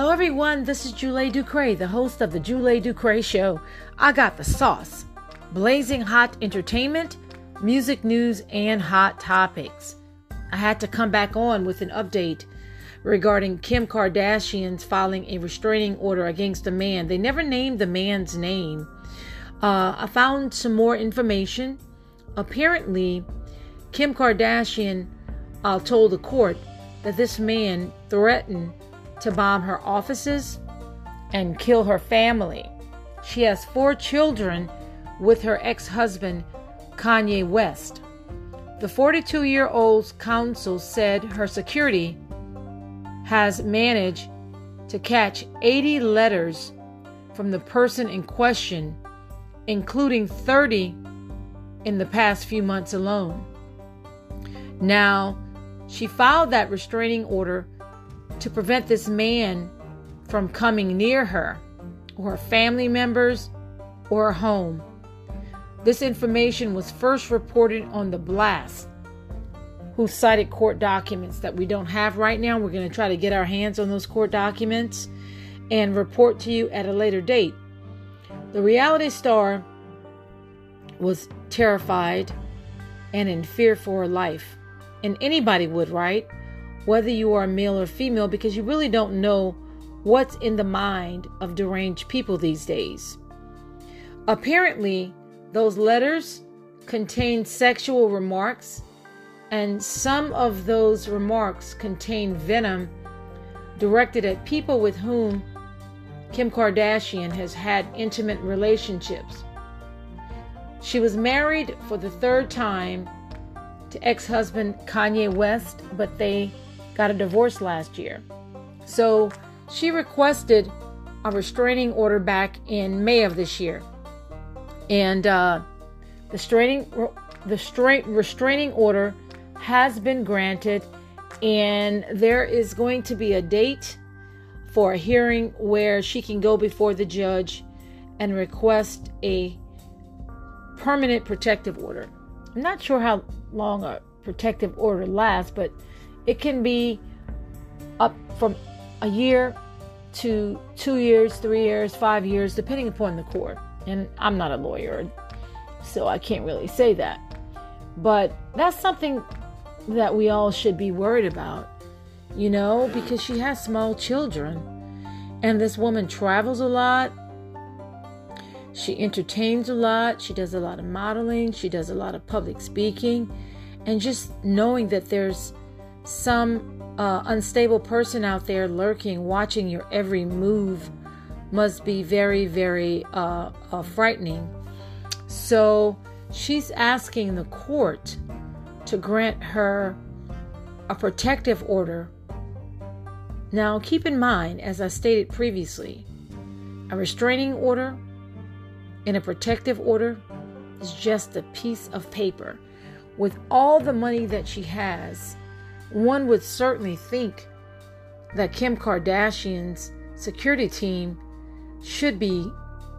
Hello, everyone. This is Julie Ducre, the host of the Julie Ducre Show. I got the sauce, blazing hot entertainment, music news, and hot topics. I had to come back on with an update regarding Kim Kardashian's filing a restraining order against a man. They never named the man's name. Uh, I found some more information. Apparently, Kim Kardashian uh, told the court that this man threatened to bomb her offices and kill her family. She has four children with her ex husband, Kanye West. The 42 year old's counsel said her security has managed to catch 80 letters from the person in question, including 30 in the past few months alone. Now, she filed that restraining order to prevent this man from coming near her or her family members or her home. This information was first reported on the blast, who cited court documents that we don't have right now. We're going to try to get our hands on those court documents and report to you at a later date. The reality star was terrified and in fear for her life. And anybody would, right? Whether you are male or female, because you really don't know what's in the mind of deranged people these days. Apparently, those letters contain sexual remarks, and some of those remarks contain venom directed at people with whom Kim Kardashian has had intimate relationships. She was married for the third time to ex husband Kanye West, but they got a divorce last year. So she requested a restraining order back in May of this year. And uh, the, restraining, the straight restraining order has been granted, and there is going to be a date for a hearing where she can go before the judge and request a permanent protective order. I'm not sure how long a protective order lasts, but it can be up from a year to two years, three years, five years, depending upon the court. And I'm not a lawyer, so I can't really say that. But that's something that we all should be worried about, you know, because she has small children. And this woman travels a lot. She entertains a lot. She does a lot of modeling. She does a lot of public speaking. And just knowing that there's some uh, unstable person out there lurking, watching your every move, must be very, very uh, uh, frightening. So she's asking the court to grant her a protective order. Now, keep in mind, as I stated previously, a restraining order and a protective order is just a piece of paper. With all the money that she has, one would certainly think that Kim Kardashian's security team should be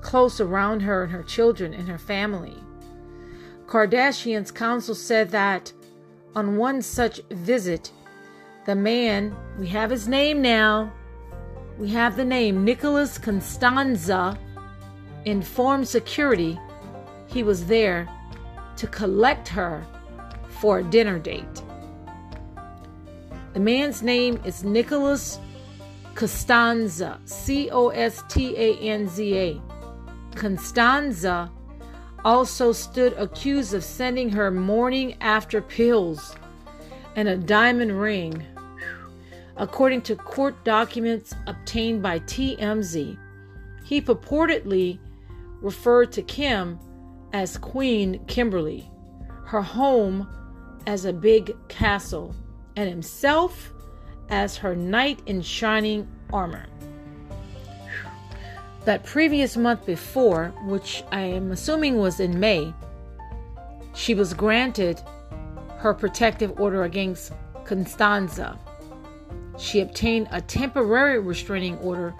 close around her and her children and her family. Kardashian's counsel said that on one such visit, the man, we have his name now, we have the name Nicholas Constanza, informed security he was there to collect her for a dinner date. The man's name is Nicholas Costanza, C O S T A N Z A. Costanza also stood accused of sending her morning after pills and a diamond ring, according to court documents obtained by TMZ. He purportedly referred to Kim as Queen Kimberly, her home as a big castle and himself as her knight in shining armor. That previous month before, which I am assuming was in May, she was granted her protective order against Constanza. She obtained a temporary restraining order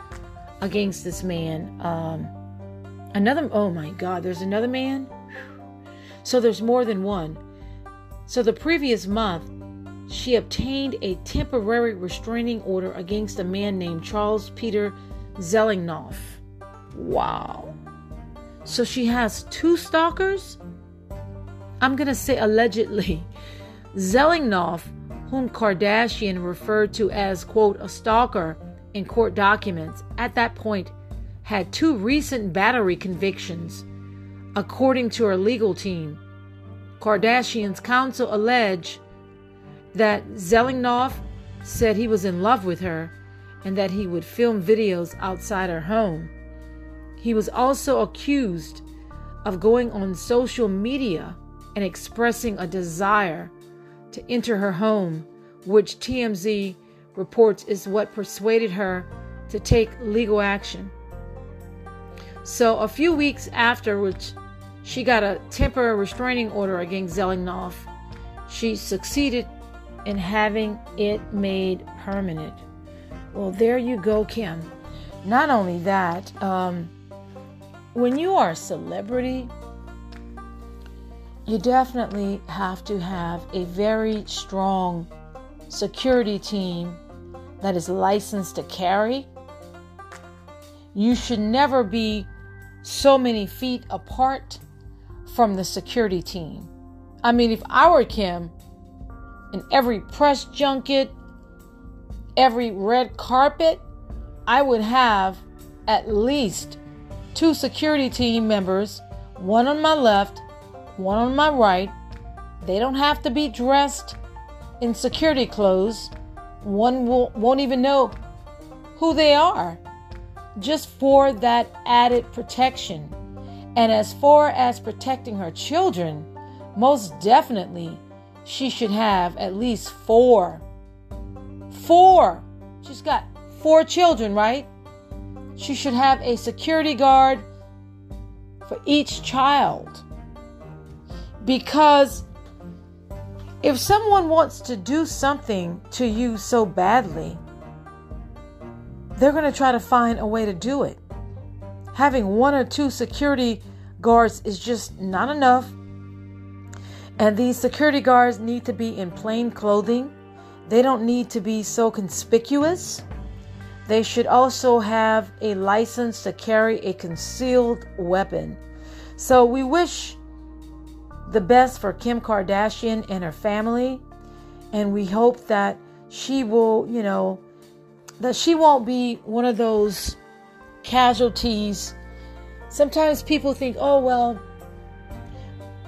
against this man. Um, another, oh my God, there's another man? So there's more than one. So the previous month, she obtained a temporary restraining order against a man named Charles Peter Zelingnoff. Wow. So she has two stalkers? I'm going to say allegedly. Zelingnoff, whom Kardashian referred to as, quote, a stalker in court documents, at that point had two recent battery convictions, according to her legal team. Kardashian's counsel allege that Zelingnoff said he was in love with her and that he would film videos outside her home. He was also accused of going on social media and expressing a desire to enter her home, which TMZ reports is what persuaded her to take legal action. So, a few weeks after which she got a temporary restraining order against Zelingnoff, she succeeded in having it made permanent. Well, there you go, Kim. Not only that, um, when you are a celebrity, you definitely have to have a very strong security team that is licensed to carry. You should never be so many feet apart from the security team. I mean, if I were Kim, in every press junket, every red carpet, I would have at least two security team members, one on my left, one on my right. They don't have to be dressed in security clothes. One will, won't even know who they are, just for that added protection. And as far as protecting her children, most definitely she should have at least four. Four. She's got four children, right? She should have a security guard for each child. Because if someone wants to do something to you so badly, they're going to try to find a way to do it. Having one or two security guards is just not enough and these security guards need to be in plain clothing. They don't need to be so conspicuous. They should also have a license to carry a concealed weapon. So we wish the best for Kim Kardashian and her family. And we hope that she will, you know, that she won't be one of those casualties. Sometimes people think, oh, well,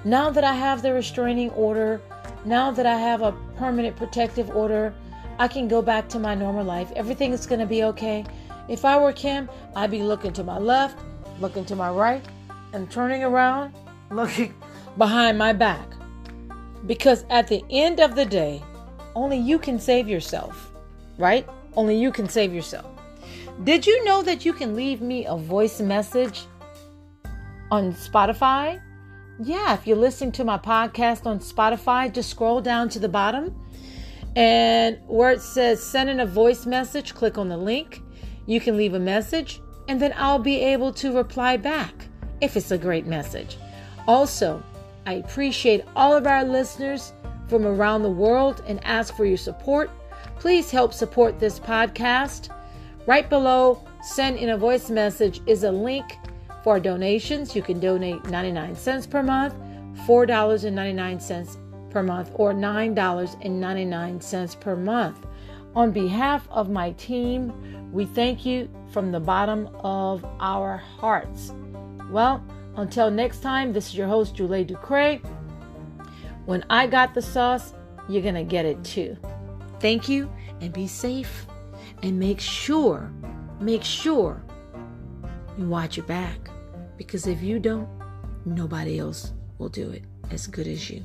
now that I have the restraining order, now that I have a permanent protective order, I can go back to my normal life. Everything is going to be okay. If I were Kim, I'd be looking to my left, looking to my right, and turning around, looking behind my back. Because at the end of the day, only you can save yourself, right? Only you can save yourself. Did you know that you can leave me a voice message on Spotify? Yeah, if you're listening to my podcast on Spotify, just scroll down to the bottom and where it says send in a voice message, click on the link. You can leave a message and then I'll be able to reply back if it's a great message. Also, I appreciate all of our listeners from around the world and ask for your support. Please help support this podcast. Right below, send in a voice message is a link for donations, you can donate 99 cents per month, $4.99 per month, or $9.99 per month. On behalf of my team, we thank you from the bottom of our hearts. Well, until next time, this is your host, Julie Ducre. When I got the sauce, you're going to get it too. Thank you and be safe and make sure, make sure you watch your back. Because if you don't, nobody else will do it as good as you.